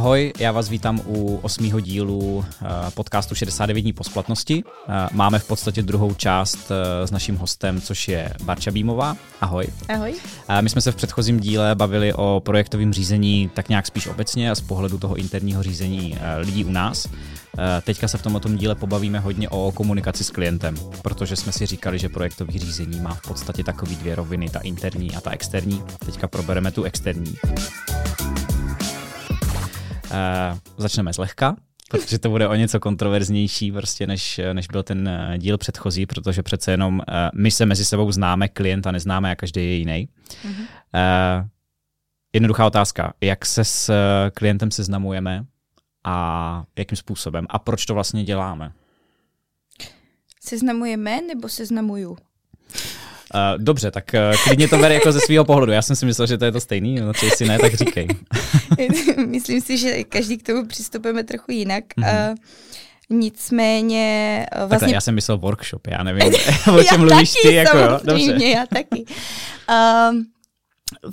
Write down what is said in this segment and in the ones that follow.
Ahoj, já vás vítám u osmého dílu eh, podcastu 69 dní po splatnosti. Eh, máme v podstatě druhou část eh, s naším hostem, což je Barča Bímová. Ahoj. Ahoj. My jsme se v předchozím díle bavili o projektovém řízení tak nějak spíš obecně a z pohledu toho interního řízení lidí u nás. Teďka se v tomto díle pobavíme hodně o komunikaci s klientem, protože jsme si říkali, že projektový řízení má v podstatě takový dvě roviny, ta interní a ta externí. Teďka probereme tu externí. Uh, začneme zlehka, protože to bude o něco kontroverznější prostě než, než byl ten eh, díl předchozí, protože přece jenom uh, my se mezi sebou známe, klienta neznáme a každý je jiný. Mm-hmm. Uh, jednoduchá otázka, jak se s klientem seznamujeme a jakým způsobem a proč to vlastně děláme? Seznamujeme nebo seznamuju? Uh, dobře, tak uh, klidně to bere jako ze svého pohledu. Já jsem si myslel, že to je to stejný, no co jestli ne, tak říkej. Myslím si, že každý k tomu přistupujeme trochu jinak. Mm-hmm. Uh, Nicméně vlastně... Takhle, já jsem myslel workshop, já nevím, o čem mluvíš ty. Jako, jo? Dobře. já taky. Um,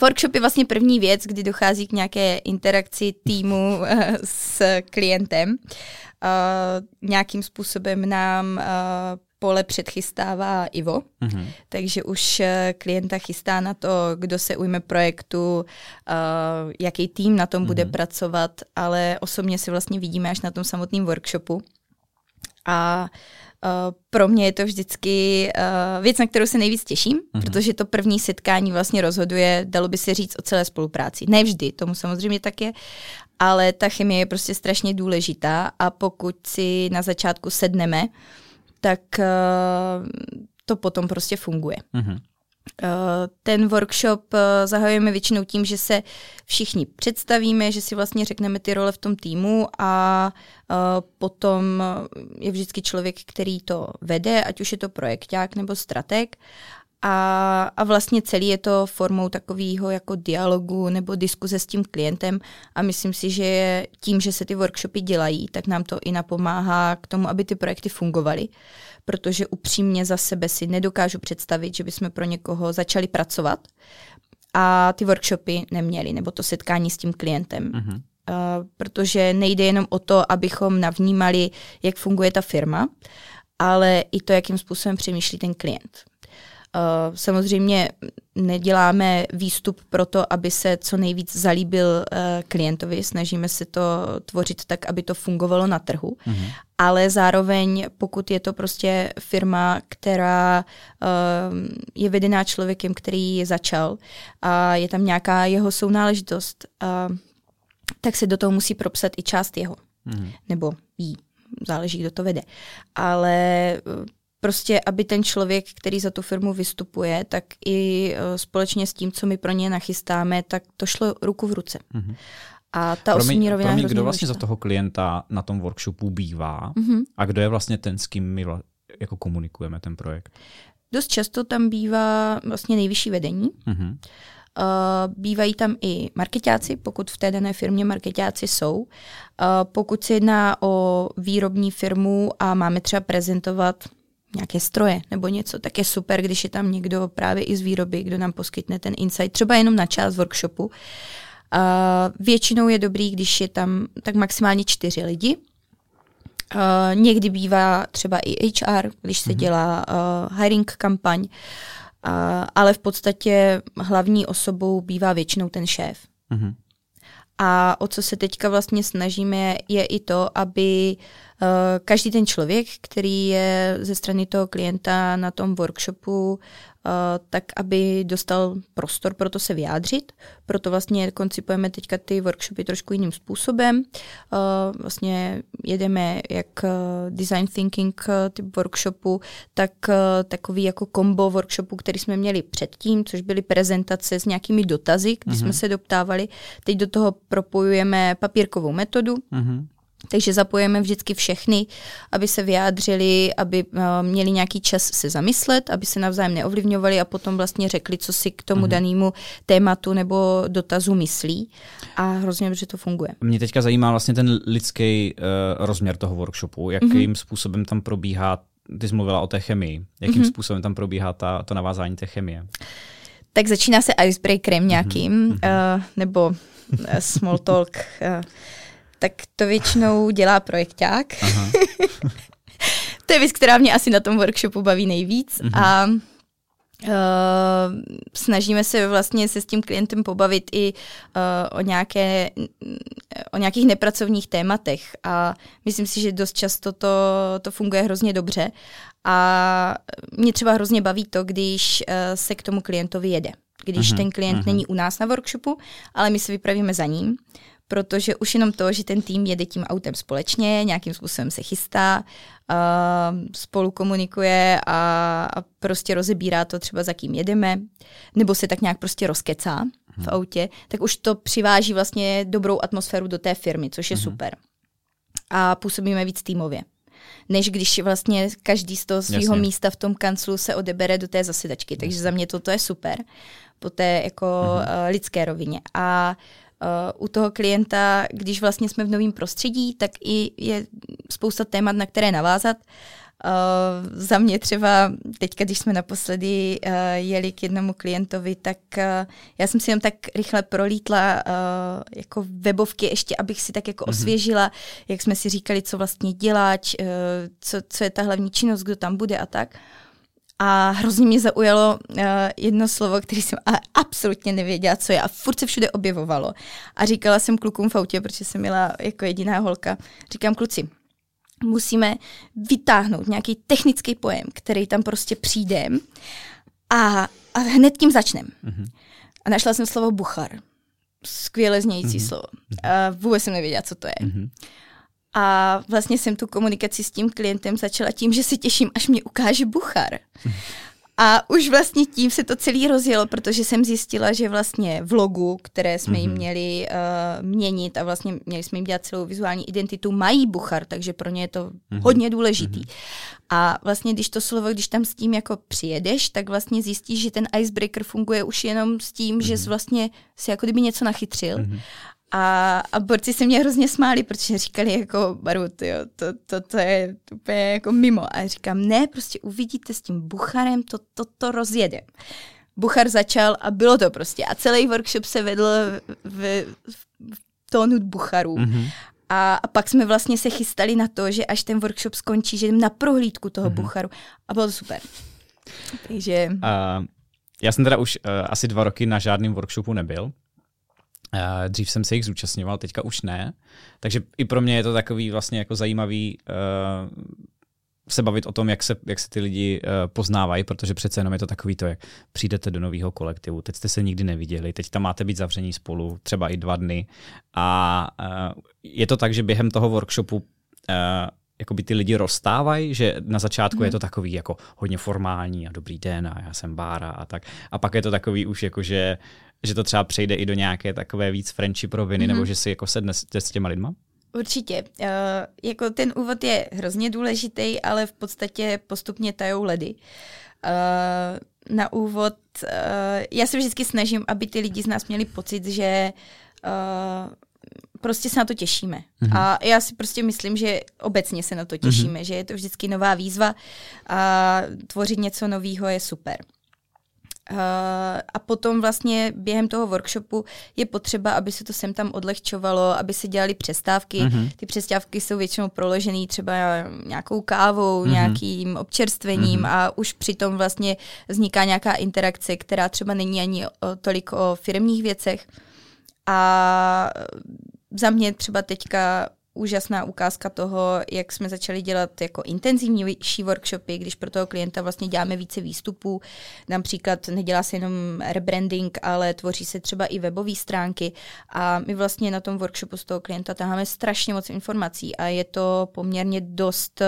workshop je vlastně první věc, kdy dochází k nějaké interakci týmu uh, s klientem. Uh, nějakým způsobem nám uh, pole předchystává Ivo, mm-hmm. takže už eh, klienta chystá na to, kdo se ujme projektu, uh, jaký tým na tom mm-hmm. bude pracovat, ale osobně si vlastně vidíme až na tom samotném workshopu. A Uh, pro mě je to vždycky uh, věc, na kterou se nejvíc těším, mm-hmm. protože to první setkání vlastně rozhoduje, dalo by se říct, o celé spolupráci. Ne vždy, tomu samozřejmě tak je, ale ta chemie je prostě strašně důležitá a pokud si na začátku sedneme, uh, tak eh, to potom prostě funguje. Mm-hmm. Ten workshop eh, zahajujeme většinou tím, že se všichni představíme, že si vlastně řekneme ty role v tom týmu a potom je vždycky člověk, který to vede, ať už je to projekták nebo strateg a, a vlastně celý je to formou takového jako dialogu nebo diskuze s tím klientem a myslím si, že tím, že se ty workshopy dělají, tak nám to i napomáhá k tomu, aby ty projekty fungovaly, protože upřímně za sebe si nedokážu představit, že bychom pro někoho začali pracovat a ty workshopy neměli, nebo to setkání s tím klientem. Uh-huh. Uh, protože nejde jenom o to, abychom navnímali, jak funguje ta firma, ale i to, jakým způsobem přemýšlí ten klient. Uh, samozřejmě neděláme výstup pro to, aby se co nejvíc zalíbil uh, klientovi, snažíme se to tvořit tak, aby to fungovalo na trhu, mm-hmm. ale zároveň pokud je to prostě firma, která uh, je vedená člověkem, který začal a je tam nějaká jeho sounáležitost, tak se do toho musí propsat i část jeho, mm-hmm. nebo jí záleží, kdo to vede. Ale prostě, aby ten člověk, který za tu firmu vystupuje, tak i uh, společně s tím, co my pro ně nachystáme, tak to šlo ruku v ruce. Mm-hmm. A ta pro mě, pro mě kdo vlastně za toho klienta na tom workshopu bývá mm-hmm. a kdo je vlastně ten, s kým my vla, jako komunikujeme ten projekt? Dost často tam bývá vlastně nejvyšší vedení. Mm-hmm. Uh, bývají tam i marketáci, pokud v té dané firmě marketáci jsou. Uh, pokud se jedná o výrobní firmu a máme třeba prezentovat nějaké stroje nebo něco, tak je super, když je tam někdo právě i z výroby, kdo nám poskytne ten insight, třeba jenom na část workshopu. Uh, většinou je dobrý, když je tam tak maximálně čtyři lidi. Uh, někdy bývá třeba i HR, když se mm-hmm. dělá uh, hiring kampaň, uh, ale v podstatě hlavní osobou bývá většinou ten šéf. Mm-hmm. A o co se teďka vlastně snažíme, je i to, aby uh, každý ten člověk, který je ze strany toho klienta na tom workshopu, Eh, tak aby dostal prostor pro to se vyjádřit. Proto vlastně koncipujeme teďka ty workshopy trošku jiným způsobem. Eh, vlastně jedeme jak eh, design thinking typ workshopu, tak takový jako kombo workshopu, který jsme měli předtím, což byly prezentace s nějakými dotazy, kdy mm-hmm. jsme se doptávali. Teď do toho propojujeme papírkovou metodu, mm-hmm takže zapojeme vždycky všechny, aby se vyjádřili, aby uh, měli nějaký čas se zamyslet, aby se navzájem neovlivňovali a potom vlastně řekli, co si k tomu mm-hmm. danému tématu nebo dotazu myslí. A hrozně dobře to funguje. Mě teďka zajímá vlastně ten lidský uh, rozměr toho workshopu, jakým mm-hmm. způsobem tam probíhá, ty jsi mluvila o té chemii, jakým mm-hmm. způsobem tam probíhá ta, to navázání té chemie? Tak začíná se icebreakerem nějakým, mm-hmm. uh, nebo small talk. Uh, tak to většinou dělá projekták. to je věc, která mě asi na tom workshopu baví nejvíc. Uh-huh. A Uh, snažíme se vlastně se s tím klientem pobavit i uh, o, nějaké, o nějakých nepracovních tématech a myslím si, že dost často to, to funguje hrozně dobře a mě třeba hrozně baví to, když uh, se k tomu klientovi jede. Když uh-huh, ten klient uh-huh. není u nás na workshopu, ale my se vypravíme za ním, protože už jenom to, že ten tým jede tím autem společně, nějakým způsobem se chystá, uh, spolu komunikuje a, a prostě rozebírá to třeba za kým jedeme, nebo se tak nějak prostě rozkecá hmm. v mhm. autě, tak už to přiváží vlastně dobrou atmosféru do té firmy, což je hmm. super. A působíme víc týmově než když vlastně každý z toho svého místa v tom kanclu se odebere do té zasedačky. Takže za mě toto je super po té jako uh, lidské rovině. A Uh, u toho klienta, když vlastně jsme v novém prostředí, tak i je spousta témat, na které navázat. Uh, za mě třeba teďka, když jsme naposledy uh, jeli k jednomu klientovi, tak uh, já jsem si jenom tak rychle prolítla uh, jako webovky ještě, abych si tak jako mm-hmm. osvěžila, jak jsme si říkali, co vlastně dělat, uh, co, co je ta hlavní činnost, kdo tam bude a tak. Uh, a hrozně mě zaujalo uh, jedno slovo, které jsem ale absolutně nevěděla, co je a furt se všude objevovalo. A říkala jsem klukům v autě, protože jsem měla jako jediná holka, říkám kluci, musíme vytáhnout nějaký technický pojem, který tam prostě přijde a, a hned tím začneme. Mm-hmm. A našla jsem slovo buchar. Skvěle znějící mm-hmm. slovo. A vůbec jsem nevěděla, co to je. Mm-hmm. A vlastně jsem tu komunikaci s tím klientem začala tím, že se těším, až mě ukáže Buchar. A už vlastně tím se to celý rozjelo, protože jsem zjistila, že vlastně v logu, které jsme jim mhm. měli uh, měnit a vlastně měli jsme jim dělat celou vizuální identitu, mají Buchar, takže pro ně je to mm-hmm. hodně důležitý. Mm-hmm. A vlastně když to slovo, když tam s tím jako přijedeš, tak vlastně zjistíš, že ten icebreaker funguje už jenom s tím, mm-hmm. že jsi vlastně si jako kdyby něco nachytřil. Mm-hmm. A, a borci se mě hrozně smáli, protože říkali jako, Baru, tyjo, to, to, to je úplně jako mimo. A říkám, ne, prostě uvidíte s tím Bucharem, to, to, to rozjede. Buchar začal a bylo to prostě. A celý workshop se vedl v, v, v tónu Bucharu. Mm-hmm. A, a pak jsme vlastně se chystali na to, že až ten workshop skončí, že jdem na prohlídku toho mm-hmm. Bucharu. A bylo to super. Takže... Uh, já jsem teda už uh, asi dva roky na žádném workshopu nebyl, dřív jsem se jich zúčastňoval, teďka už ne. Takže i pro mě je to takový vlastně jako zajímavý uh, se bavit o tom, jak se, jak se ty lidi uh, poznávají, protože přece jenom je to takový to, jak přijdete do nového kolektivu, teď jste se nikdy neviděli, teď tam máte být zavření spolu, třeba i dva dny. A uh, je to tak, že během toho workshopu uh, jakoby ty lidi rozstávají, že na začátku hmm. je to takový jako hodně formální a dobrý den a já jsem Bára a tak. A pak je to takový už jako, že že to třeba přejde i do nějaké takové víc friendship roviny, mm-hmm. nebo že si jako sedne s těma lidma? Určitě. Uh, jako ten úvod je hrozně důležitý, ale v podstatě postupně tajou ledy. Uh, na úvod, uh, já se vždycky snažím, aby ty lidi z nás měli pocit, že uh, prostě se na to těšíme. Mm-hmm. A já si prostě myslím, že obecně se na to těšíme, mm-hmm. že je to vždycky nová výzva a tvořit něco nového je super. Uh, a potom vlastně během toho workshopu je potřeba, aby se to sem tam odlehčovalo, aby se dělaly přestávky. Mm-hmm. Ty přestávky jsou většinou proložené třeba nějakou kávou, mm-hmm. nějakým občerstvením mm-hmm. a už přitom vlastně vzniká nějaká interakce, která třeba není ani o, tolik o firmních věcech. A za mě třeba teďka úžasná ukázka toho, jak jsme začali dělat jako intenzivnější workshopy, když pro toho klienta vlastně děláme více výstupů. Například nedělá se jenom rebranding, ale tvoří se třeba i webové stránky a my vlastně na tom workshopu z toho klienta taháme strašně moc informací a je to poměrně dost uh,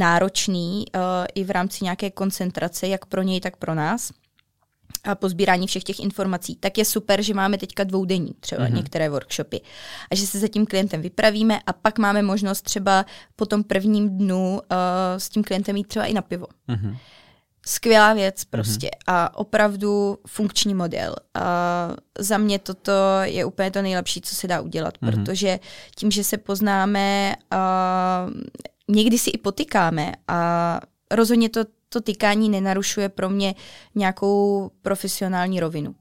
náročný uh, i v rámci nějaké koncentrace, jak pro něj, tak pro nás po sbírání všech těch informací, tak je super, že máme teďka dvoudenní třeba mm-hmm. některé workshopy a že se za tím klientem vypravíme a pak máme možnost třeba po tom prvním dnu uh, s tím klientem jít třeba i na pivo. Mm-hmm. Skvělá věc mhm. prostě mm-hmm. a opravdu funkční model. A za mě toto je úplně to nejlepší, co se dá udělat, mm-hmm. protože tím, že se poznáme, uh, někdy si i potykáme a rozhodně to to tykání nenarušuje pro mě nějakou profesionální rovinu.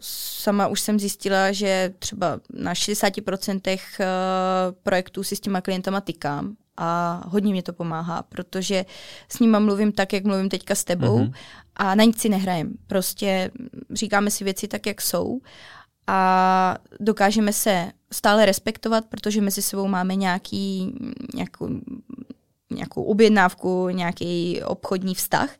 sama už jsem zjistila, že třeba na 60% projektů si s těma klientama tykám a hodně mě to pomáhá, protože s nima mluvím tak, jak mluvím teďka s tebou mm-hmm. a na nic si nehrajem. Prostě říkáme si věci tak, jak jsou a dokážeme se stále respektovat, protože mezi sebou máme nějaký, nějakou, nějakou objednávku, nějaký obchodní vztah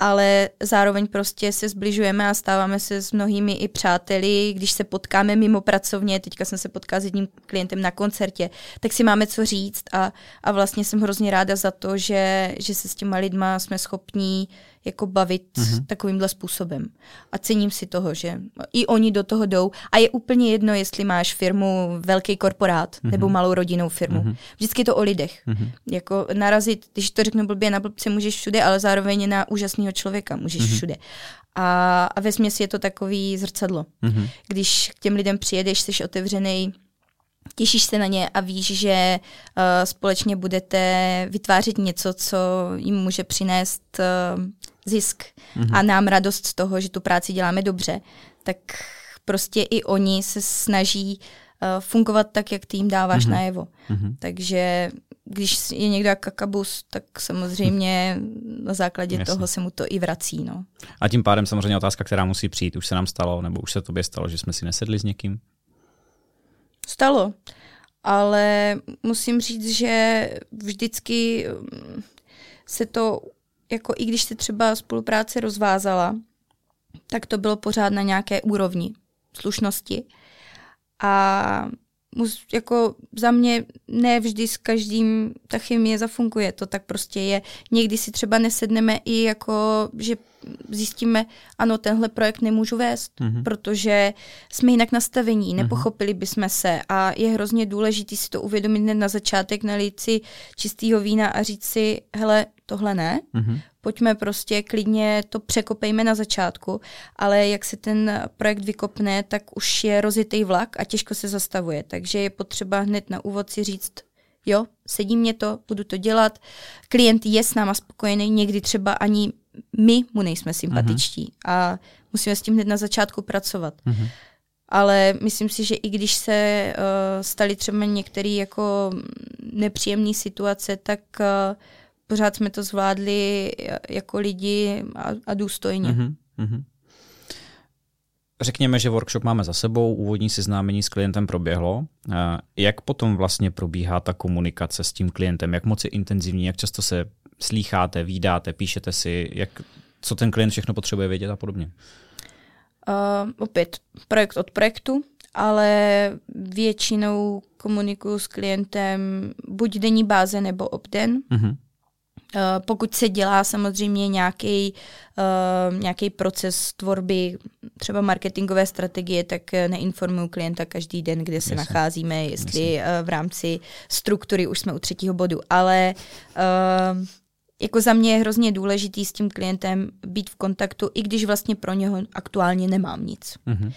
ale zároveň prostě se zbližujeme a stáváme se s mnohými i přáteli, když se potkáme mimo pracovně, teďka jsem se potkala s jedním klientem na koncertě, tak si máme co říct a, a vlastně jsem hrozně ráda za to, že, že se s těma lidma jsme schopní jako bavit mm-hmm. takovýmhle způsobem. A cením si toho, že i oni do toho jdou. A je úplně jedno, jestli máš firmu, velký korporát mm-hmm. nebo malou rodinnou firmu. Mm-hmm. Vždycky je to o lidech. Mm-hmm. Jako narazit, když to řeknu blbě, na blbce můžeš všude, ale zároveň na úžasného člověka můžeš mm-hmm. všude. A, a ve směs je to takový zrcadlo. Mm-hmm. Když k těm lidem přijedeš, jsi otevřený, těšíš se na ně a víš, že uh, společně budete vytvářet něco, co jim může přinést uh, zisk mm-hmm. a nám radost z toho, že tu práci děláme dobře, tak prostě i oni se snaží uh, fungovat tak, jak ty jim dáváš mm-hmm. najevo. Mm-hmm. Takže když je někdo kakabus, tak samozřejmě na základě Jasně. toho se mu to i vrací. No. A tím pádem samozřejmě otázka, která musí přijít, už se nám stalo, nebo už se tobě stalo, že jsme si nesedli s někým? Stalo, ale musím říct, že vždycky mm, se to, jako i když se třeba spolupráce rozvázala, tak to bylo pořád na nějaké úrovni slušnosti. A mus, jako za mě ne vždy s každým ta chemie zafunguje, to tak prostě je. Někdy si třeba nesedneme i jako, že zjistíme, ano, tenhle projekt nemůžu vést, mm-hmm. protože jsme jinak nastavení, mhm. nepochopili bychom se a je hrozně důležité si to uvědomit hned na začátek, nalít si čistého vína a říct si, hele, tohle ne, mm-hmm. pojďme prostě klidně to překopejme na začátku, ale jak se ten projekt vykopne, tak už je rozjetý vlak a těžko se zastavuje, takže je potřeba hned na úvod si říct, jo, sedí mě to, budu to dělat, klient je s náma spokojený, někdy třeba ani my mu nejsme sympatičtí uh-huh. a musíme s tím hned na začátku pracovat. Uh-huh. Ale myslím si, že i když se uh, staly třeba některé jako nepříjemné situace, tak uh, pořád jsme to zvládli jako lidi a, a důstojně. Uh-huh. Řekněme, že workshop máme za sebou, úvodní seznámení s klientem proběhlo. Jak potom vlastně probíhá ta komunikace s tím klientem? Jak moc je intenzivní? Jak často se slýcháte, výdáte, píšete si, jak, co ten klient všechno potřebuje vědět a podobně? Uh, opět projekt od projektu, ale většinou komunikuju s klientem buď denní báze nebo obden. Uh-huh. Uh, pokud se dělá samozřejmě nějaký uh, nějaký proces tvorby třeba marketingové strategie, tak neinformuju klienta každý den, kde se Jasně. nacházíme, jestli uh, v rámci struktury už jsme u třetího bodu, ale uh, jako za mě je hrozně důležitý s tím klientem být v kontaktu, i když vlastně pro něho aktuálně nemám nic. Mm-hmm.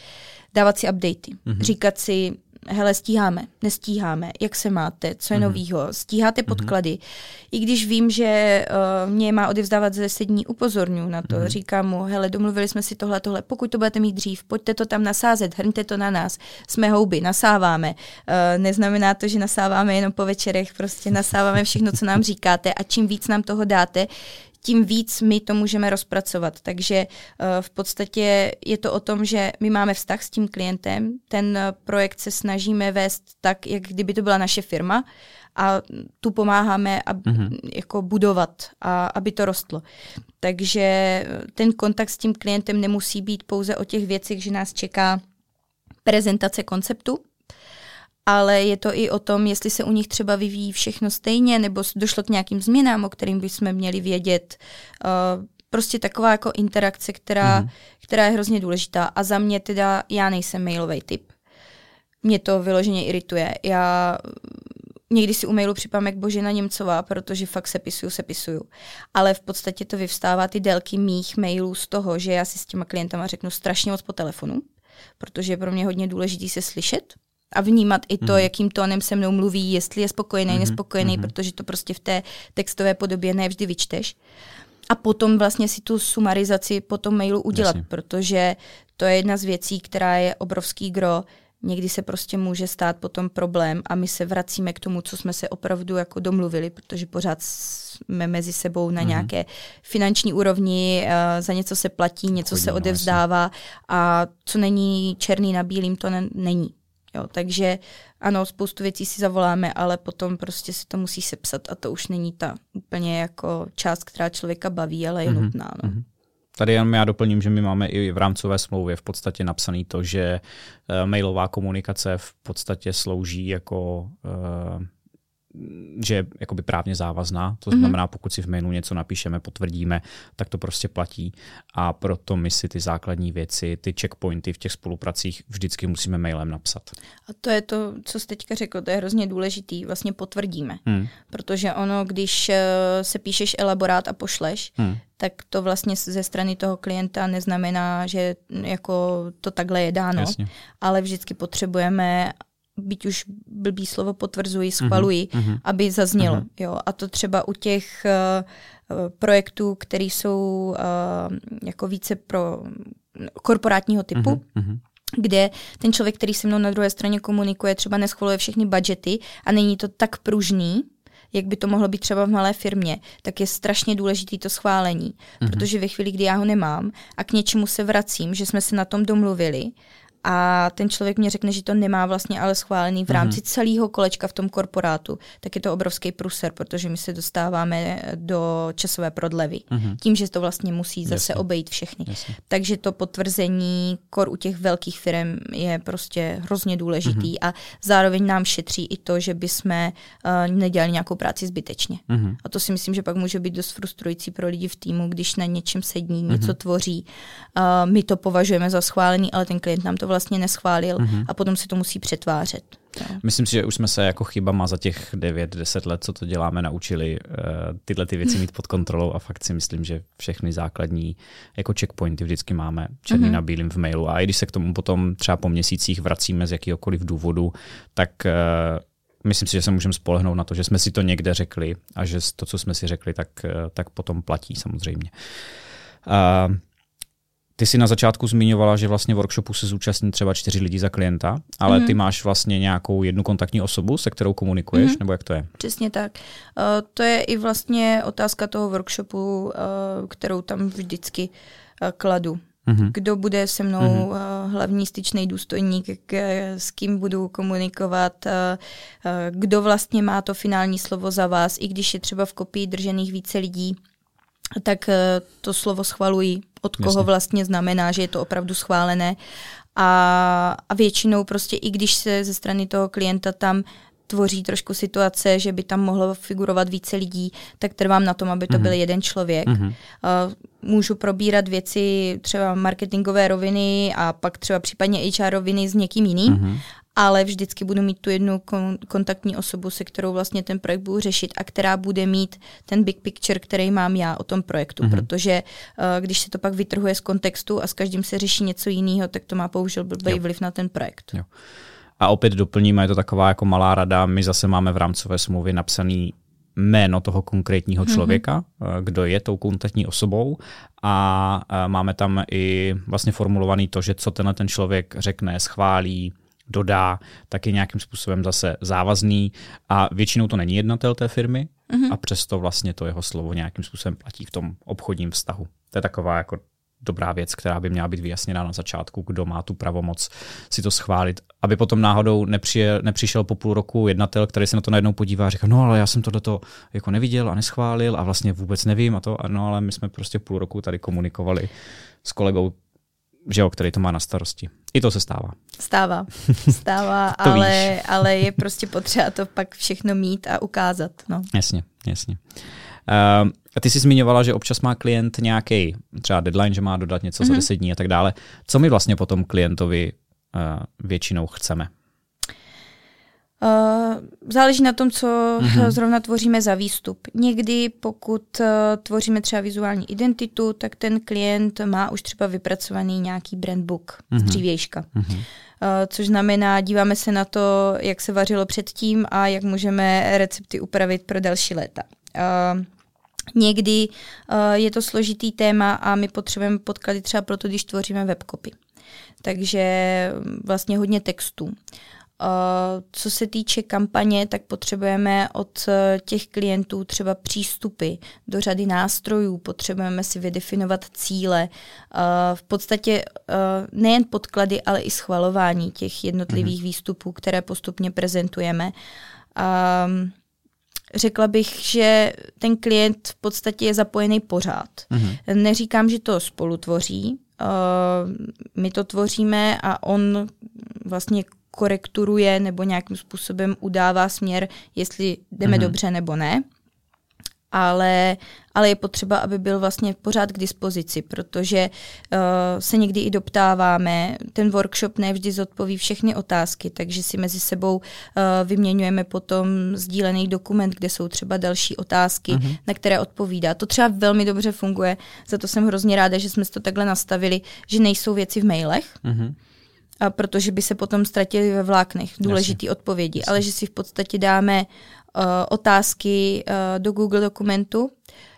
Dávat si updaty, mm-hmm. říkat si, hele, stíháme, nestíháme, jak se máte, co je mm-hmm. novýho, stíháte mhm. podklady. Mm-hmm. I když vím, že uh, mě má odevzdávat ze deset dní, upozorňuji na to, mm-hmm. říkám mu, hele, domluvili jsme si tohle, tohle, pokud to budete mít dřív, pojďte to tam nasázet, hrňte to na nás, jsme houby, nasáváme. Uh, neznamená to, že nasáváme jenom po večerech, prostě nasáváme všechno, co nám říkáte a čím víc nám toho dáte, tím víc my to můžeme rozpracovat. Takže uh, v podstatě je to o tom, že my máme vztah s tím klientem, ten projekt se snažíme vést tak, jak kdyby to byla naše firma a tu pomáháme ab, mm-hmm. jako budovat, a, aby to rostlo. Takže ten kontakt s tím klientem nemusí být pouze o těch věcech, že nás čeká prezentace konceptu, ale je to i o tom, jestli se u nich třeba vyvíjí všechno stejně, nebo došlo k nějakým změnám, o kterým bychom měli vědět. Uh, prostě taková jako interakce, která, mm. která je hrozně důležitá. A za mě teda, já nejsem mailový typ. Mě to vyloženě irituje. Já někdy si u mailu připám jak Božena Němcová, protože fakt sepisuju, sepisuju. Ale v podstatě to vyvstává ty délky mých mailů z toho, že já si s těma klientama řeknu strašně moc po telefonu, protože je pro mě hodně důležitý se slyšet, a vnímat i to, mm. jakým tónem se mnou mluví, jestli je spokojený, mm. nespokojený, mm. protože to prostě v té textové podobě nevždy vyčteš. a potom vlastně si tu sumarizaci po tom mailu udělat, Jasně. protože to je jedna z věcí, která je obrovský gro. Někdy se prostě může stát potom problém a my se vracíme k tomu, co jsme se opravdu jako domluvili, protože pořád jsme mezi sebou na mm-hmm. nějaké finanční úrovni, uh, za něco se platí, něco Chodí, se no, odevzdává a co není černý na bílým, to ne- není. Jo, takže ano, spoustu věcí si zavoláme, ale potom prostě si to musí sepsat a to už není ta úplně jako část, která člověka baví, ale je mm-hmm. nutná. No. Mm-hmm. Tady jenom já doplním, že my máme i v rámcové smlouvě v podstatě napsaný to, že uh, mailová komunikace v podstatě slouží jako uh, že je jakoby právně závazná, to znamená, pokud si v mailu něco napíšeme, potvrdíme, tak to prostě platí a proto my si ty základní věci, ty checkpointy v těch spolupracích vždycky musíme mailem napsat. A to je to, co jsi teďka řekl, to je hrozně důležitý, vlastně potvrdíme. Hmm. Protože ono, když uh, se píšeš elaborát a pošleš, hmm. tak to vlastně ze strany toho klienta neznamená, že jako to takhle je dáno, Jasně. ale vždycky potřebujeme byť už blbý slovo potvrzuji, schvaluji, uh-huh. aby zaznělo. Uh-huh. Jo. A to třeba u těch uh, projektů, které jsou uh, jako více pro korporátního typu, uh-huh. kde ten člověk, který se mnou na druhé straně komunikuje, třeba neschvaluje všechny budgety a není to tak pružný, jak by to mohlo být třeba v malé firmě, tak je strašně důležitý to schválení. Uh-huh. Protože ve chvíli, kdy já ho nemám a k něčemu se vracím, že jsme se na tom domluvili, a ten člověk mě řekne, že to nemá vlastně ale schválený v rámci mm-hmm. celého kolečka v tom korporátu, tak je to obrovský pruser, protože my se dostáváme do časové prodlevy. Mm-hmm. Tím, že to vlastně musí zase Jasně. obejít všechny. Jasně. Takže to potvrzení kor u těch velkých firm je prostě hrozně důležitý mm-hmm. a zároveň nám šetří i to, že bychom uh, nedělali nějakou práci zbytečně. Mm-hmm. A to si myslím, že pak může být dost frustrující pro lidi v týmu, když na něčem sedí, něco mm-hmm. tvoří. Uh, my to považujeme za schválený, ale ten klient nám to vlastně neschválil mm-hmm. a potom si to musí přetvářet. No. Myslím si, že už jsme se jako chybama za těch 9-10 let, co to děláme, naučili uh, tyhle ty věci mít pod kontrolou a fakt si myslím, že všechny základní jako checkpointy vždycky máme černý mm-hmm. na bílým v mailu a i když se k tomu potom třeba po měsících vracíme z jakýkoliv důvodu, tak uh, myslím si, že se můžeme spolehnout na to, že jsme si to někde řekli a že to, co jsme si řekli, tak, uh, tak potom platí samozřejmě. Uh, ty jsi na začátku zmiňovala, že vlastně workshopu se zúčastní třeba čtyři lidi za klienta, ale mm-hmm. ty máš vlastně nějakou jednu kontaktní osobu, se kterou komunikuješ, mm-hmm. nebo jak to je? Přesně tak. Uh, to je i vlastně otázka toho workshopu, uh, kterou tam vždycky uh, kladu. Mm-hmm. Kdo bude se mnou mm-hmm. uh, hlavní styčný důstojník, k, s kým budu komunikovat, uh, uh, kdo vlastně má to finální slovo za vás, i když je třeba v kopii držených více lidí, tak to slovo schvalují, od koho Jasně. vlastně znamená, že je to opravdu schválené. A, a většinou prostě i když se ze strany toho klienta tam tvoří trošku situace, že by tam mohlo figurovat více lidí, tak trvám na tom, aby to mm-hmm. byl jeden člověk. Mm-hmm. Můžu probírat věci třeba marketingové roviny a pak třeba případně HR roviny s někým jiným, mm-hmm ale vždycky budu mít tu jednu kon- kontaktní osobu, se kterou vlastně ten projekt budu řešit a která bude mít ten big picture, který mám já o tom projektu, mm-hmm. protože uh, když se to pak vytrhuje z kontextu a s každým se řeší něco jiného, tak to má použil blbý vliv na ten projekt. Jo. A opět doplníme, je to taková jako malá rada, my zase máme v rámcové smlouvě napsaný jméno toho konkrétního mhm. člověka, mm-hmm. kdo je tou kontaktní osobou a máme tam i vlastně formulovaný to, že co tenhle ten člověk řekne, schválí, dodá, tak je nějakým způsobem zase závazný a většinou to není jednatel té firmy mm-hmm. a přesto vlastně to jeho slovo nějakým způsobem platí v tom obchodním vztahu. To je taková jako dobrá věc, která by měla být vyjasněna na začátku, kdo má tu pravomoc si to schválit, aby potom náhodou nepřijel, nepřišel po půl roku jednatel, který se na to najednou podívá a říká, no ale já jsem tohleto jako neviděl a neschválil a vlastně vůbec nevím a to, no ale my jsme prostě půl roku tady komunikovali s kolegou že jo, který to má na starosti. I to se stává. Stává, stává, ale, ale je prostě potřeba to pak všechno mít a ukázat. No. Jasně, jasně. Uh, a ty jsi zmiňovala, že občas má klient nějaký třeba deadline, že má dodat něco mm-hmm. za 10 mhm. dní a tak dále. Co my vlastně potom klientovi uh, většinou chceme? Uh, záleží na tom, co mm-hmm. zrovna tvoříme za výstup. Někdy, pokud uh, tvoříme třeba vizuální identitu, tak ten klient má už třeba vypracovaný nějaký brand book mm-hmm. z dřívějška. Mm-hmm. Uh, což znamená, díváme se na to, jak se vařilo předtím a jak můžeme recepty upravit pro další léta. Uh, Někdy uh, je to složitý téma a my potřebujeme podklady třeba proto, když tvoříme webkopy. Takže vlastně hodně textů. Co se týče kampaně, tak potřebujeme od e, těch klientů třeba přístupy do řady nástrojů, potřebujeme si vydefinovat cíle, v podstatě nejen podklady, ale i schvalování těch jednotlivých mm-hmm. výstupů, které postupně prezentujeme. Řekla bych, že ten klient v podstatě je zapojený pořád. Mm-hmm. Neříkám, že to spolu tvoří, my to tvoříme a on vlastně korekturuje nebo nějakým způsobem udává směr, jestli jdeme mm-hmm. dobře nebo ne. Ale, ale je potřeba, aby byl vlastně pořád k dispozici, protože uh, se někdy i doptáváme. Ten workshop nevždy zodpoví všechny otázky, takže si mezi sebou uh, vyměňujeme potom sdílený dokument, kde jsou třeba další otázky, mm-hmm. na které odpovídá. To třeba velmi dobře funguje, za to jsem hrozně ráda, že jsme to takhle nastavili, že nejsou věci v mailech, a protože by se potom ztratili ve vláknech důležité odpovědi, Jasně. ale že si v podstatě dáme uh, otázky uh, do Google dokumentu,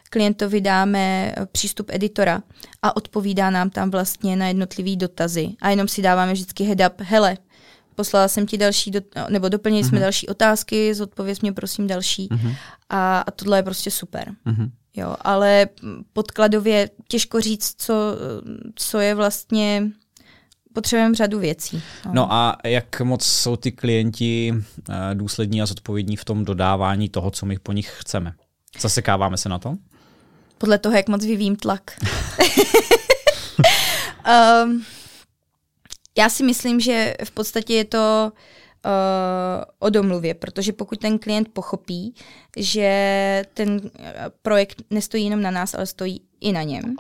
klientovi dáme uh, přístup editora a odpovídá nám tam vlastně na jednotlivý dotazy. A jenom si dáváme vždycky head up, hele, poslala jsem ti další, do, nebo doplnili uh-huh. jsme mhm. další otázky, zodpověz mě prosím další. Uh-huh. A, a tohle je prostě super. Uh-huh. Jo, ale podkladově těžko říct, co, co je vlastně potřebujeme řadu věcí. No. no a jak moc jsou ty klienti uh, důslední a zodpovědní v tom dodávání toho, co my po nich chceme? Zasekáváme se na to? Podle toho, jak moc vyvím tlak. um, já si myslím, že v podstatě je to uh, o domluvě, protože pokud ten klient pochopí, že ten projekt nestojí jenom na nás, ale stojí i na něm,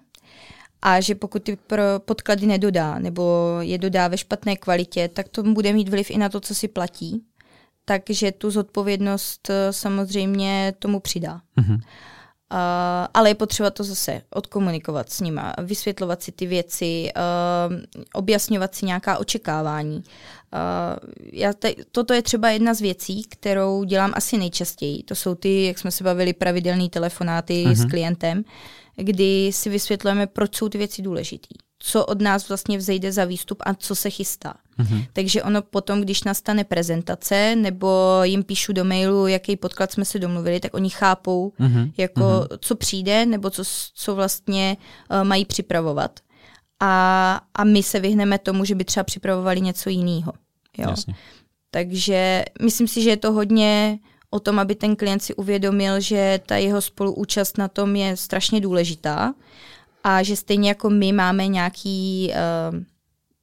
a že pokud ty podklady nedodá nebo je dodá ve špatné kvalitě, tak to bude mít vliv i na to, co si platí. Takže tu zodpovědnost eh, samozřejmě tomu přidá. Mm-hmm. Uh, ale je potřeba to zase odkomunikovat s nima, vysvětlovat si ty věci, uh, objasňovat si nějaká očekávání. Uh, já te, toto je třeba jedna z věcí, kterou dělám asi nejčastěji. To jsou ty, jak jsme se bavili, pravidelné telefonáty uh-huh. s klientem, kdy si vysvětlujeme, proč jsou ty věci důležité co od nás vlastně vzejde za výstup a co se chystá. Mm-hmm. Takže ono potom, když nastane prezentace, nebo jim píšu do mailu, jaký podklad jsme se domluvili, tak oni chápou, mm-hmm. jako mm-hmm. co přijde, nebo co, co vlastně uh, mají připravovat. A, a my se vyhneme tomu, že by třeba připravovali něco jiného. Takže myslím si, že je to hodně o tom, aby ten klient si uvědomil, že ta jeho spoluúčast na tom je strašně důležitá a že stejně jako my máme nějaký uh,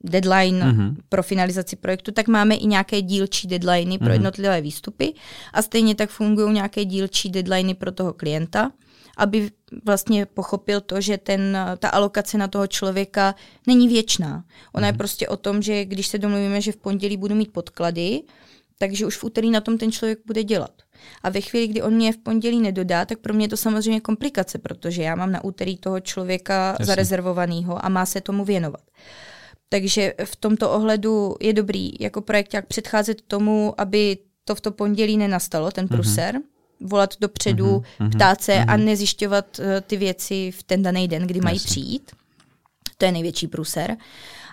deadline mm-hmm. pro finalizaci projektu, tak máme i nějaké dílčí deadliny pro mm-hmm. jednotlivé výstupy a stejně tak fungují nějaké dílčí deadliny pro toho klienta, aby vlastně pochopil to, že ten, ta alokace na toho člověka není věčná. Ona mm-hmm. je mhm. prostě o tom, že když se domluvíme, že v pondělí budu mít podklady, takže už v úterý na tom ten člověk bude dělat. A ve chvíli, kdy on mě v pondělí nedodá, tak pro mě je to samozřejmě komplikace, protože já mám na úterý toho člověka Jasně. zarezervovaného a má se tomu věnovat. Takže v tomto ohledu je dobrý jako projekt jak předcházet tomu, aby to v to pondělí nenastalo, ten mhm. pruser, mm-hmm. volat dopředu, mm-hmm. ptát se mm-hmm. a nezjišťovat uh, ty věci v ten daný den, kdy Jasně. mají přijít. To je největší pruser.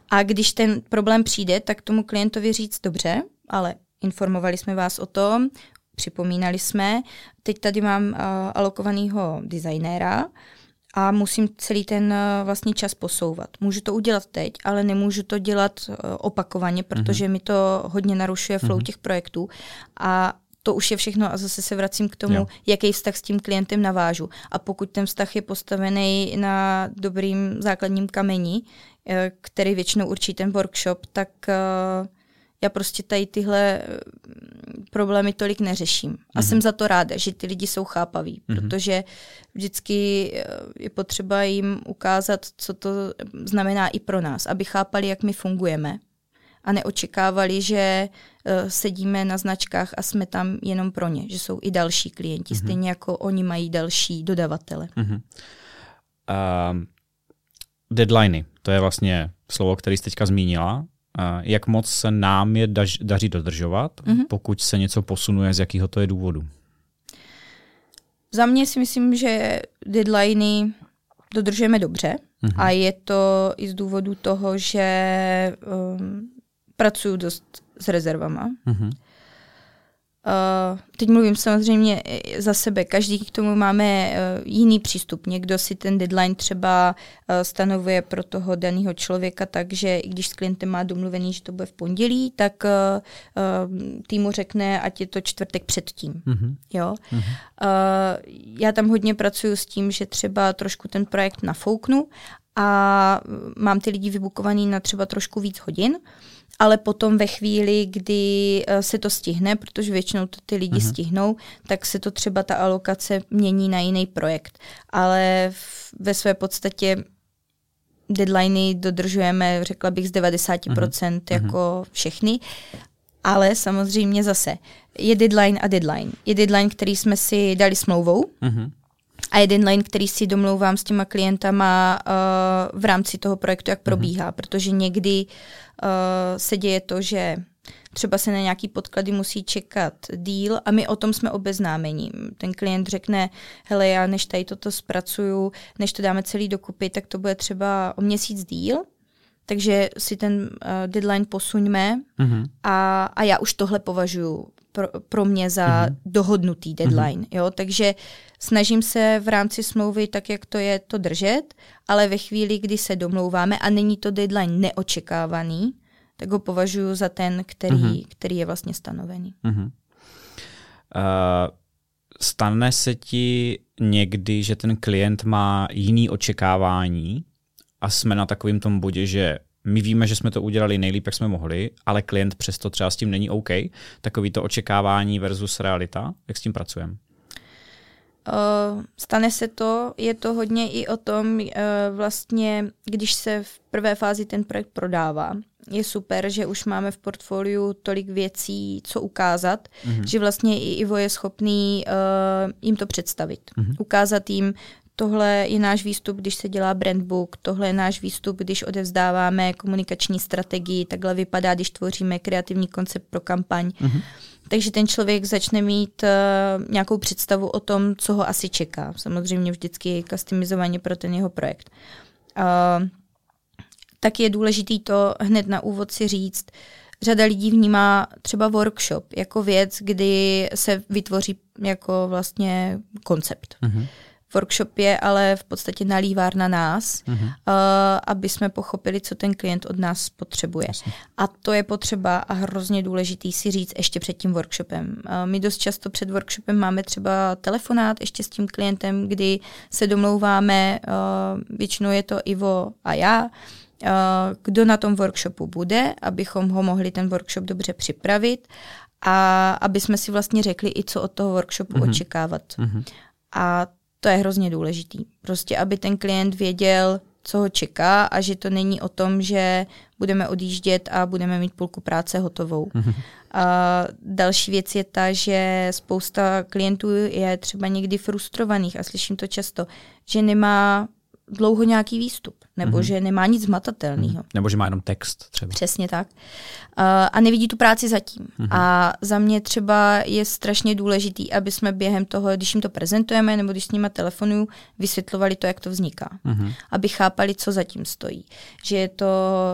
A když ten problém přijde, tak tomu klientovi říct dobře, ale informovali jsme vás o tom, připomínali jsme. Teď tady mám uh, alokovaného designéra a musím celý ten uh, vlastně čas posouvat. Můžu to udělat teď, ale nemůžu to dělat uh, opakovaně, protože mm-hmm. mi to hodně narušuje flow mm-hmm. těch projektů a to už je všechno a zase se vracím k tomu, jo. jaký vztah s tím klientem navážu. A pokud ten vztah je postavený na dobrým základním kameni, který většinou určí ten workshop, tak uh, já prostě tady tyhle eh, problémy tolik neřeším. A mm-hmm. jsem za to ráda, že ty lidi jsou chápaví, mm-hmm. protože vždycky eh, je potřeba jim ukázat, co to znamená i pro nás, aby chápali, jak my fungujeme a neočekávali, že uh, sedíme na značkách a jsme tam jenom pro ně, že jsou i další klienti, mm-hmm. stejně jako oni mají další dodavatele. Mm-hmm. Uh, deadliny, to je vlastně slovo, které jste teďka zmínila jak moc se nám je daž, daří dodržovat, mm-hmm. pokud se něco posunuje, z jakého to je důvodu? za mě si myslím, že deadliny dodržujeme dobře mm-hmm. a je to i z důvodu toho, že um, pracuju dost s rezervama. Mm-hmm. Uh, teď mluvím samozřejmě za sebe, každý k tomu máme uh, jiný přístup. Někdo si ten deadline třeba uh, stanovuje pro toho daného člověka, takže i když s klientem má domluvený, že to bude v pondělí, tak týmu řekne, ať je to čtvrtek předtím. Mm-hmm. Jo? Mm-hmm. Já tam hodně pracuji s tím, že třeba trošku ten projekt nafouknu a mám ty lidi vybukovaný na třeba trošku víc hodin ale potom ve chvíli, kdy eh, se to stihne, protože většinou to ty lidi uh-huh. stihnou, tak se to třeba ta alokace mění na jiný projekt. Ale v, ve své podstatě deadliny dodržujeme, řekla bych, z 90% uh-huh. jako všechny. Ale samozřejmě zase je deadline a deadline. Je deadline, který jsme si dali smlouvou, uh-huh a jeden line, který si domlouvám s těma klientama uh, v rámci toho projektu, jak mhm. probíhá, mm-hmm. protože někdy uh, se děje to, že třeba se na nějaký podklady musí čekat díl a my o tom jsme obeznámení. Ten klient řekne, hele, já než tady toto zpracuju, než to dáme celý dokupy, tak to bude třeba o měsíc díl, takže si ten uh, deadline posuňme mm-hmm. a, a já už tohle považuji pro, pro mě za mm-hmm. dohodnutý deadline. Mm-hmm. Jo? Takže snažím se v rámci smlouvy, tak jak to je, to držet, ale ve chvíli, kdy se domlouváme a není to deadline neočekávaný, tak ho považuji za ten, který, mm-hmm. který je vlastně stanovený. Mm-hmm. Uh, stane se ti někdy, že ten klient má jiný očekávání a jsme na takovém tom bodě, že my víme, že jsme to udělali nejlíp, jak jsme mohli, ale klient přesto třeba s tím není OK. Takový to očekávání versus realita, jak s tím pracujeme? Uh, stane se to, je to hodně i o tom, uh, vlastně, když se v prvé fázi ten projekt prodává. Je super, že už máme v portfoliu tolik věcí, co ukázat, uh-huh. že vlastně i Ivo je schopný uh, jim to představit. Uh-huh. Ukázat jim, tohle je náš výstup, když se dělá brandbook, tohle je náš výstup, když odevzdáváme komunikační strategii, takhle vypadá, když tvoříme kreativní koncept pro kampaň. Uh-huh. Takže ten člověk začne mít uh, nějakou představu o tom, co ho asi čeká. Samozřejmě vždycky customizovaně pro ten jeho projekt. Uh, tak je důležitý to hned na úvod si říct. Řada lidí vnímá třeba workshop jako věc, kdy se vytvoří jako vlastně koncept. Uh-huh workshop je ale v podstatě nalívár na nás, uh-huh. uh, aby jsme pochopili, co ten klient od nás potřebuje. Jasně. A to je potřeba a hrozně důležitý si říct ještě před tím workshopem. Uh, my dost často před workshopem máme třeba telefonát ještě s tím klientem, kdy se domlouváme, uh, většinou je to Ivo a já, uh, kdo na tom workshopu bude, abychom ho mohli ten workshop dobře připravit a aby jsme si vlastně řekli i, co od toho workshopu uh-huh. očekávat. Uh-huh. A to je hrozně důležitý. Prostě, aby ten klient věděl, co ho čeká a že to není o tom, že budeme odjíždět a budeme mít půlku práce hotovou. Mm-hmm. A další věc je ta, že spousta klientů je třeba někdy frustrovaných a slyším to často, že nemá dlouho nějaký výstup, nebo mm-hmm. že nemá nic zmatatelného. Mm-hmm. Nebo že má jenom text třeba. Přesně tak. Uh, a nevidí tu práci zatím. Mm-hmm. A za mě třeba je strašně důležitý, aby jsme během toho, když jim to prezentujeme, nebo když s nimi telefonuju, vysvětlovali to, jak to vzniká. Mm-hmm. Aby chápali, co zatím stojí. Že, je to,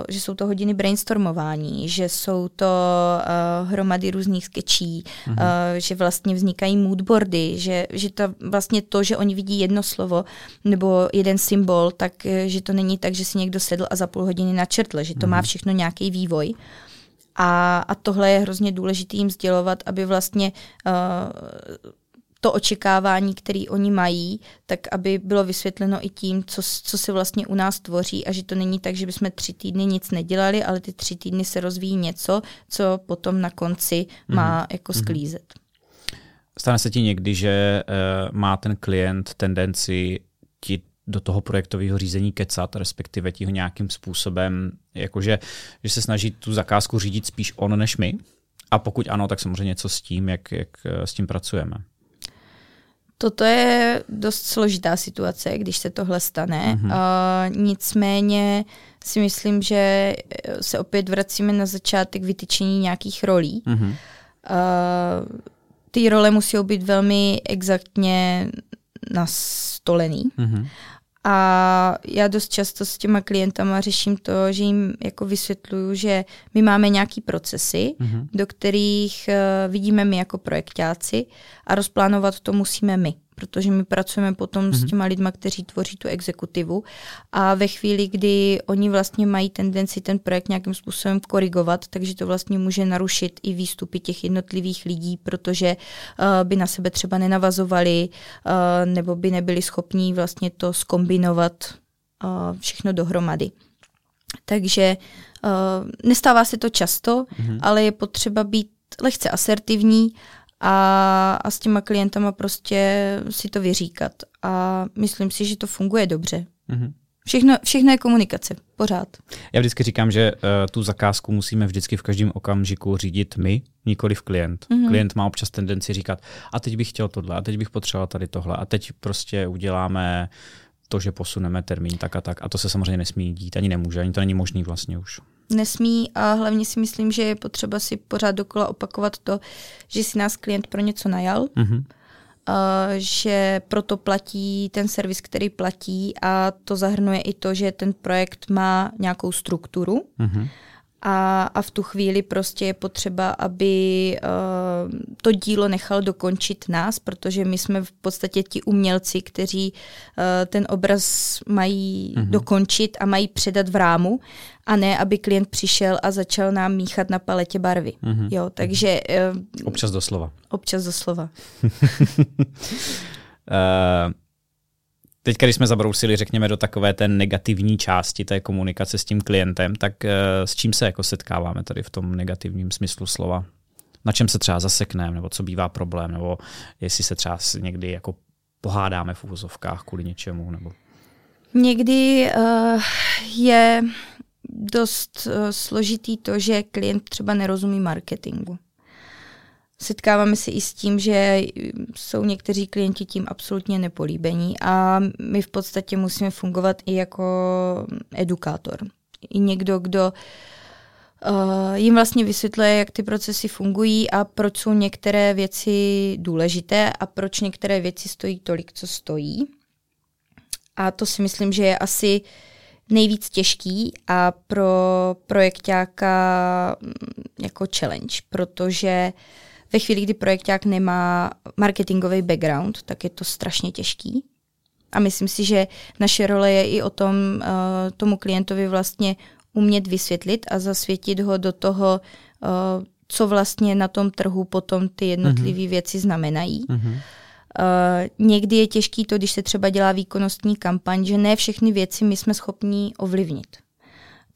že jsou to hodiny brainstormování, že jsou to uh, hromady různých sketchí, mm-hmm. uh, že vlastně vznikají moodboardy, že, že to vlastně to, že oni vidí jedno slovo nebo jeden symbol, symbol, tak eh, že to není tak, že si někdo sedl a za půl hodiny načrtl, že to mm. má mhm. všechno nějaký vývoj. A, a tohle je hrozně důležité jim sdělovat, aby vlastně uh, to očekávání, které oni mají, tak aby bylo vysvětleno i tím, co, co se vlastně u nás tvoří a že to není tak, že bychom tři týdny nic nedělali, ale ty tři týdny se rozvíjí něco, co potom na konci má mm. jako mhm. sklízet. Stane se ti někdy, že uh, má ten klient tendenci do toho projektového řízení kecat, respektive ti ho nějakým způsobem, jakože že se snaží tu zakázku řídit spíš on než my. A pokud ano, tak samozřejmě něco s tím, jak, jak eh, s tím pracujeme. Toto je dost složitá situace, když se tohle stane. Mm-hmm. Uh, nicméně si myslím, že se opět vracíme na začátek vytyčení nějakých rolí. Mm-hmm. Uh, ty role musí být velmi exaktně nastolený. Mm-hmm. A já dost často s těma klientama řeším to, že jim jako vysvětluju, že my máme nějaký procesy, mm-hmm. do kterých uh, vidíme my jako projektáci a rozplánovat to musíme my protože my pracujeme potom mm-hmm. s mhm. těma lidma, kteří tvoří tu exekutivu a ve chvíli, kdy oni vlastně mají tendenci ten projekt nějakým způsobem korigovat, takže to vlastně může narušit i výstupy těch jednotlivých lidí, protože uh, by na sebe třeba nenavazovali uh, nebo by nebyli schopní vlastně to skombinovat uh, všechno dohromady. Takže uh, nestává se to často, mm-hmm. ale je potřeba být lehce asertivní a, a s těma klientama prostě si to vyříkat. A myslím si, že to funguje dobře. Mm-hmm. Všechno, všechno je komunikace, pořád. Já vždycky říkám, že uh, tu zakázku musíme vždycky v každém okamžiku řídit my, nikoli v klient. Mm-hmm. Klient má občas tendenci říkat, a teď bych chtěl tohle, a teď bych potřeboval tady tohle, a teď prostě uděláme to, že posuneme termín tak a tak. A to se samozřejmě nesmí dít, ani nemůže, ani to není možný vlastně už nesmí a hlavně si myslím, že je potřeba si pořád dokola opakovat to, že si nás klient pro něco najal, mm-hmm. Uh, že proto platí ten servis, který platí a to zahrnuje i to, že ten projekt má nějakou strukturu. Mm-hmm a, a v tu chvíli prostě je potřeba, aby uh, to dílo nechal dokončit nás, protože my jsme v podstatě ti umělci, kteří uh, ten obraz mají mm-hmm. dokončit a mají předat v rámu, a ne, aby klient přišel a začal nám míchat na paletě barvy. Mm-hmm. Jo, takže... Uh, občas doslova. Občas doslova. uh, Teď, když jsme zabrousili, řekněme, do takové té negativní části té komunikace s tím klientem, tak eh, s čím se jako setkáváme tady v tom negativním smyslu slova? Na čem se třeba zasekneme, nebo co bývá problém, nebo jestli se třeba někdy jako pohádáme v úvozovkách kvůli něčemu, nebo... Někdy uh, je dost uh, složitý to, že klient třeba nerozumí marketingu. Setkáváme se i s tím, že jsou někteří klienti tím absolutně nepolíbení a my v podstatě musíme fungovat i jako edukátor. I někdo, kdo uh, jim vlastně vysvětluje, jak ty procesy fungují a proč jsou některé věci důležité a proč některé věci stojí tolik, co stojí. A to si myslím, že je asi nejvíc těžký a pro projektáka mm, jako challenge, protože uh, ve chvíli, kdy projekták nemá marketingový background, tak je to strašně těžký. A myslím si, že naše role je i o tom uh, tomu klientovi vlastně umět vysvětlit a zasvětit ho do toho, uh, co vlastně na tom trhu potom ty jednotlivé uh-huh. věci znamenají. Uh-huh. Uh, někdy je těžký to, když se třeba dělá výkonnostní kampaň, že ne všechny věci my jsme schopni ovlivnit.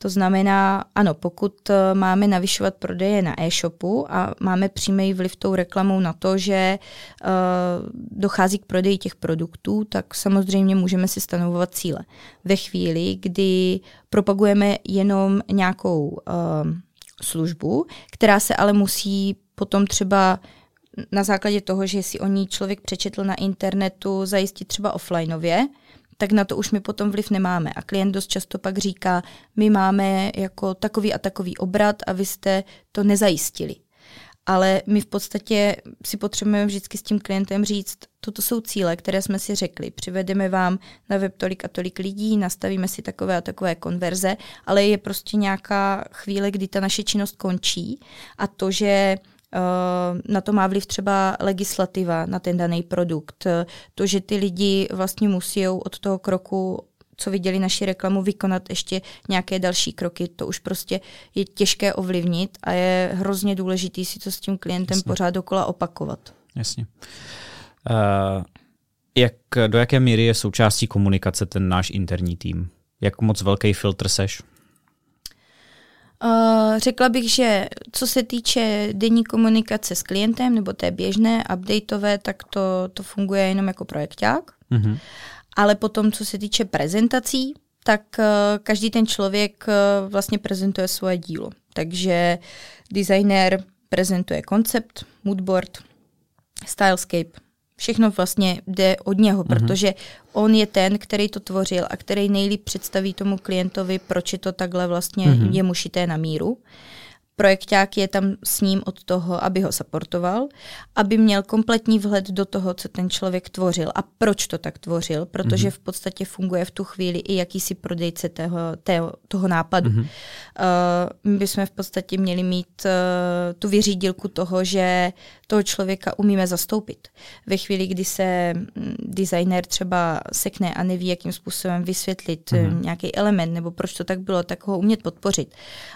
To znamená, ano, pokud eh, máme navyšovat prodeje na e-shopu a máme přímý vliv tou reklamou na to, že uh, dochází k prodeji těch produktů, tak samozřejmě můžeme si stanovovat cíle. Ve chvíli, kdy propagujeme jenom nějakou uh, službu, která se ale musí potom třeba na základě toho, že si o ní člověk přečetl na internetu, zajistit třeba offlineově, tak na to už my potom vliv nemáme. A klient dost často pak říká, my máme jako takový a takový obrat a vy jste to nezajistili. Ale my v podstatě si potřebujeme vždycky s tím klientem říct, toto jsou cíle, které jsme si řekli. Přivedeme vám na web tolik a tolik lidí, nastavíme si takové a takové konverze, ale je prostě nějaká chvíle, kdy ta naše činnost končí a to, že na to má vliv třeba legislativa na ten daný produkt. To, že ty lidi vlastně musí od toho kroku co viděli naši reklamu, vykonat ještě nějaké další kroky. To už prostě je těžké ovlivnit a je hrozně důležitý si to s tím klientem Jasně. pořád dokola opakovat. Jasně. Uh, jak, do jaké míry je součástí komunikace ten náš interní tým? Jak moc velký filtr seš? Uh, řekla bych, že co se týče denní komunikace s klientem nebo té běžné, updateové, tak to, to funguje jenom jako projekták. Mm-hmm. Ale potom, co se týče prezentací, tak uh, každý ten člověk uh, vlastně prezentuje svoje dílo. Takže designer prezentuje koncept, moodboard, stylescape, všechno vlastně jde od něho, mm-hmm. protože on je ten, který to tvořil a který nejlíp představí tomu klientovi, proč je to takhle vlastně mm-hmm. jemu šité na míru. Projekták je tam s ním od toho, aby ho supportoval, aby měl kompletní vhled do toho, co ten člověk tvořil a proč to tak tvořil, protože mm-hmm. v podstatě funguje v tu chvíli i jakýsi prodejce toho, toho, toho nápadu. Mm-hmm. Uh, my bychom v podstatě měli mít uh, tu vyřídilku toho, že toho člověka umíme zastoupit. Ve chvíli, kdy se mm, designer třeba sekne a neví, jakým způsobem vysvětlit mm-hmm. nějaký element nebo proč to tak bylo, tak ho umět podpořit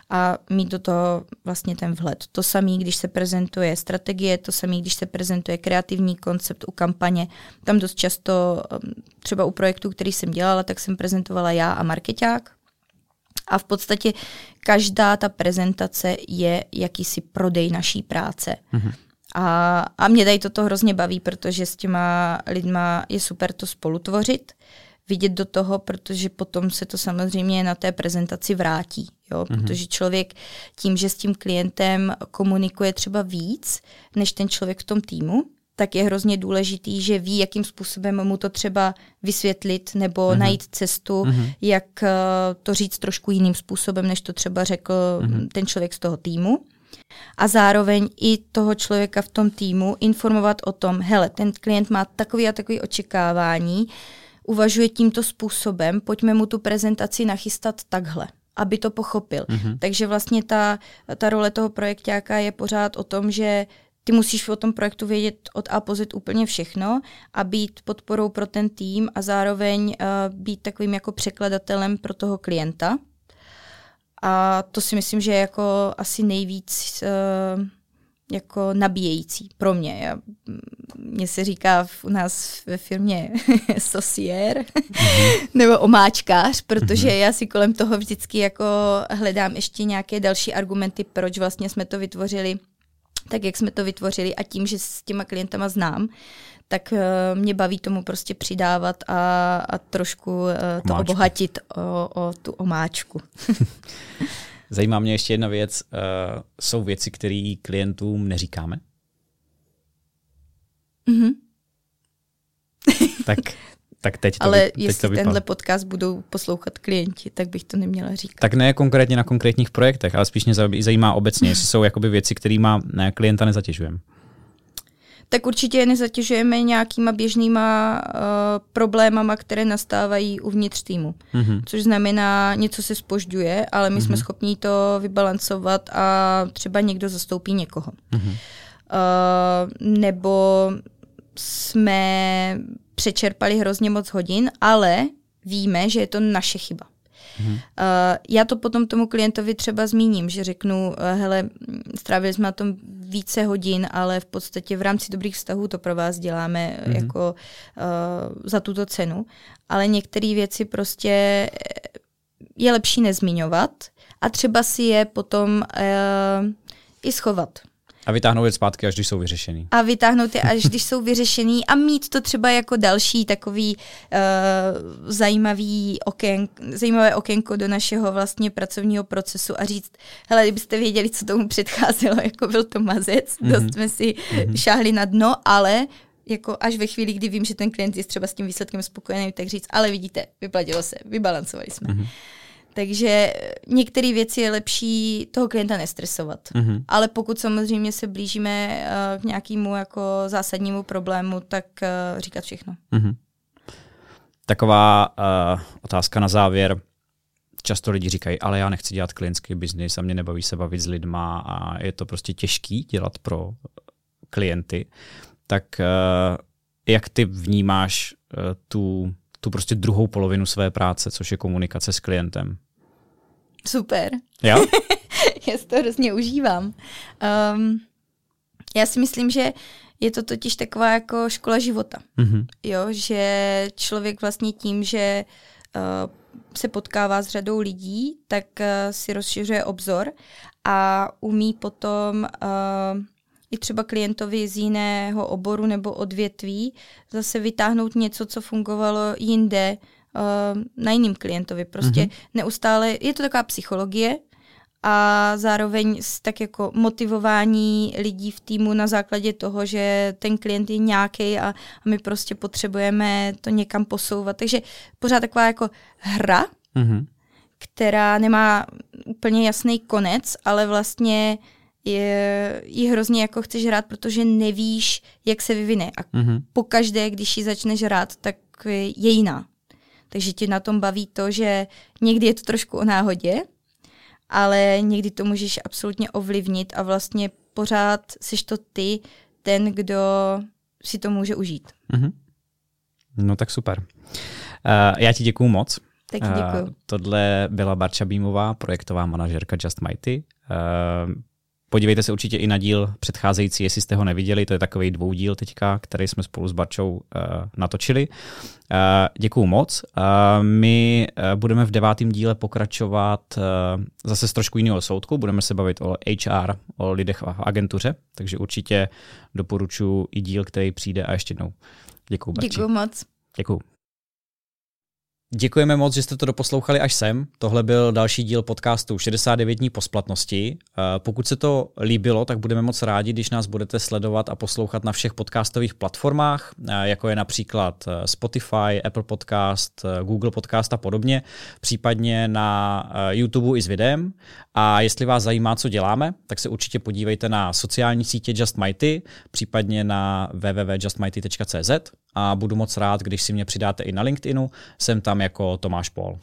a mít do toho vlastně ten vhled. To samé, když se prezentuje strategie, to samé, když se prezentuje kreativní koncept u kampaně. Tam dost často, um, třeba u projektu, který jsem dělala, tak jsem prezentovala já a marketák. A v podstatě každá ta prezentace je jakýsi prodej naší práce. Mm-hmm. A, a mě tady toto hrozně baví, protože s těma lidma je super to spolutvořit, vidět do toho, protože potom se to samozřejmě na té prezentaci vrátí. Jo? Mm-hmm. Protože člověk tím, že s tím klientem komunikuje třeba víc, než ten člověk v tom týmu, tak je hrozně důležitý, že ví, jakým způsobem mu to třeba vysvětlit nebo mm-hmm. najít cestu, mm-hmm. jak uh, to říct trošku jiným způsobem, než to třeba řekl mm-hmm. ten člověk z toho týmu a zároveň i toho člověka v tom týmu informovat o tom, hele, ten klient má takový a takový očekávání, uvažuje tímto způsobem, pojďme mu tu prezentaci nachystat takhle aby to pochopil. Mm-hmm. Takže vlastně ta, ta role toho projektáka je pořád o tom, že ty musíš o tom projektu vědět od A po Z úplně všechno a být podporou pro ten tým a zároveň uh, být takovým jako překladatelem pro toho klienta. A to si myslím, že je jako asi nejvíc uh, jako nabíjející pro mě. Já, mně se říká v, u nás ve firmě sosier mm-hmm. nebo omáčkář, protože mm-hmm. já si kolem toho vždycky jako hledám ještě nějaké další argumenty, proč vlastně jsme to vytvořili tak, jak jsme to vytvořili a tím, že s těma klientama znám, tak uh, mě baví tomu prostě přidávat a, a trošku uh, to obohatit o, o tu omáčku. Zajímá mě ještě jedna věc. Uh, jsou věci, které klientům neříkáme? Mm-hmm. tak, tak teď to Ale teď jestli to tenhle podcast budou poslouchat klienti, tak bych to neměla říkat. Tak ne konkrétně na konkrétních projektech, ale spíš mě zajímá obecně, jestli jsou jakoby věci, kterými klienta nezatěžujeme tak určitě je nezatěžujeme nějakýma běžnýma uh, problémama, které nastávají uvnitř týmu. Mm-hmm. Což znamená, něco se spožďuje, ale my mm-hmm. jsme schopni to vybalancovat a třeba někdo zastoupí někoho. Mm-hmm. Uh, nebo jsme přečerpali hrozně moc hodin, ale víme, že je to naše chyba. Uh, já to potom tomu klientovi třeba zmíním, že řeknu, uh, hele, strávili jsme na tom více hodin, ale v podstatě v rámci dobrých vztahů to pro vás děláme mm-hmm. jako uh, za tuto cenu. Ale některé věci prostě je lepší nezmiňovat a třeba si je potom uh, i schovat. A vytáhnout je zpátky, až když jsou vyřešený. A vytáhnout je, až když jsou vyřešený a mít to třeba jako další takový uh, zajímavý okén, zajímavé okénko do našeho vlastně pracovního procesu a říct, hele, kdybyste věděli, co tomu předcházelo, jako byl to mazec, mm-hmm. dost jsme si mm-hmm. šáhli na dno, ale jako až ve chvíli, kdy vím, že ten klient je třeba s tím výsledkem spokojený, tak říct, ale vidíte, vyplatilo se, vybalancovali jsme. Mm-hmm. Takže některé věci je lepší toho klienta nestresovat. Mm-hmm. Ale pokud samozřejmě se blížíme uh, k nějakému jako zásadnímu problému, tak uh, říkat všechno. Mm-hmm. Taková uh, otázka na závěr. Často lidi říkají, ale já nechci dělat klientský biznis a mě nebaví se bavit s lidma a je to prostě těžký dělat pro klienty. Tak uh, jak ty vnímáš uh, tu tu prostě druhou polovinu své práce, což je komunikace s klientem. Super. Jo? já si to hrozně užívám. Um, já si myslím, že je to totiž taková jako škola života. Mm-hmm. Jo, že člověk vlastně tím, že uh, se potkává s řadou lidí, tak uh, si rozšiřuje obzor a umí potom uh, i třeba klientovi z jiného oboru nebo odvětví zase vytáhnout něco, co fungovalo jinde uh, na jiným klientovi. Prostě mm-hmm. neustále, je to taková psychologie a zároveň tak jako motivování lidí v týmu na základě toho, že ten klient je nějaký a, a my prostě potřebujeme to někam posouvat. Takže pořád taková jako hra, mm-hmm která nemá úplně jasný konec, ale vlastně je, ji hrozně jako chceš hrát, protože nevíš, jak se vyvine. A mm-hmm. pokaždé, když ji začneš hrát, tak je jiná. Takže ti na tom baví to, že někdy je to trošku o náhodě, ale někdy to můžeš absolutně ovlivnit a vlastně pořád jsi to ty, ten, kdo si to může užít. Mm-hmm. No tak super. Uh, já ti děkuju moc. Taky děkuju. Uh, tohle byla Barča Bímová, projektová manažerka Just Mighty. Uh, Podívejte se určitě i na díl předcházející, jestli jste ho neviděli, to je takový dvoudíl teďka, který jsme spolu s Barčou uh, natočili. Uh, děkuju moc. Uh, my uh, budeme v devátém díle pokračovat uh, zase z trošku jiného soudku, budeme se bavit o HR, o lidech v agentuře, takže určitě doporučuji i díl, který přijde a ještě jednou. Děkuju, Barči. Děkuju moc. Děkuju. Děkujeme moc, že jste to doposlouchali až sem. Tohle byl další díl podcastu 69 dní po splatnosti. Eh, pokud se to líbilo, tak budeme moc rádi, když nás budete sledovat a poslouchat na všech podcastových platformách, eh, jako je například eh, Spotify, Apple Podcast, Google Podcast a podobně, případně na YouTube i s videem. A jestli vás zajímá, co děláme, tak se určitě podívejte na sociální sítě Just Mighty, případně na www.justmighty.cz a budu moc rád, když si mě přidáte i na LinkedInu, jsem tam jako Tomáš Pol.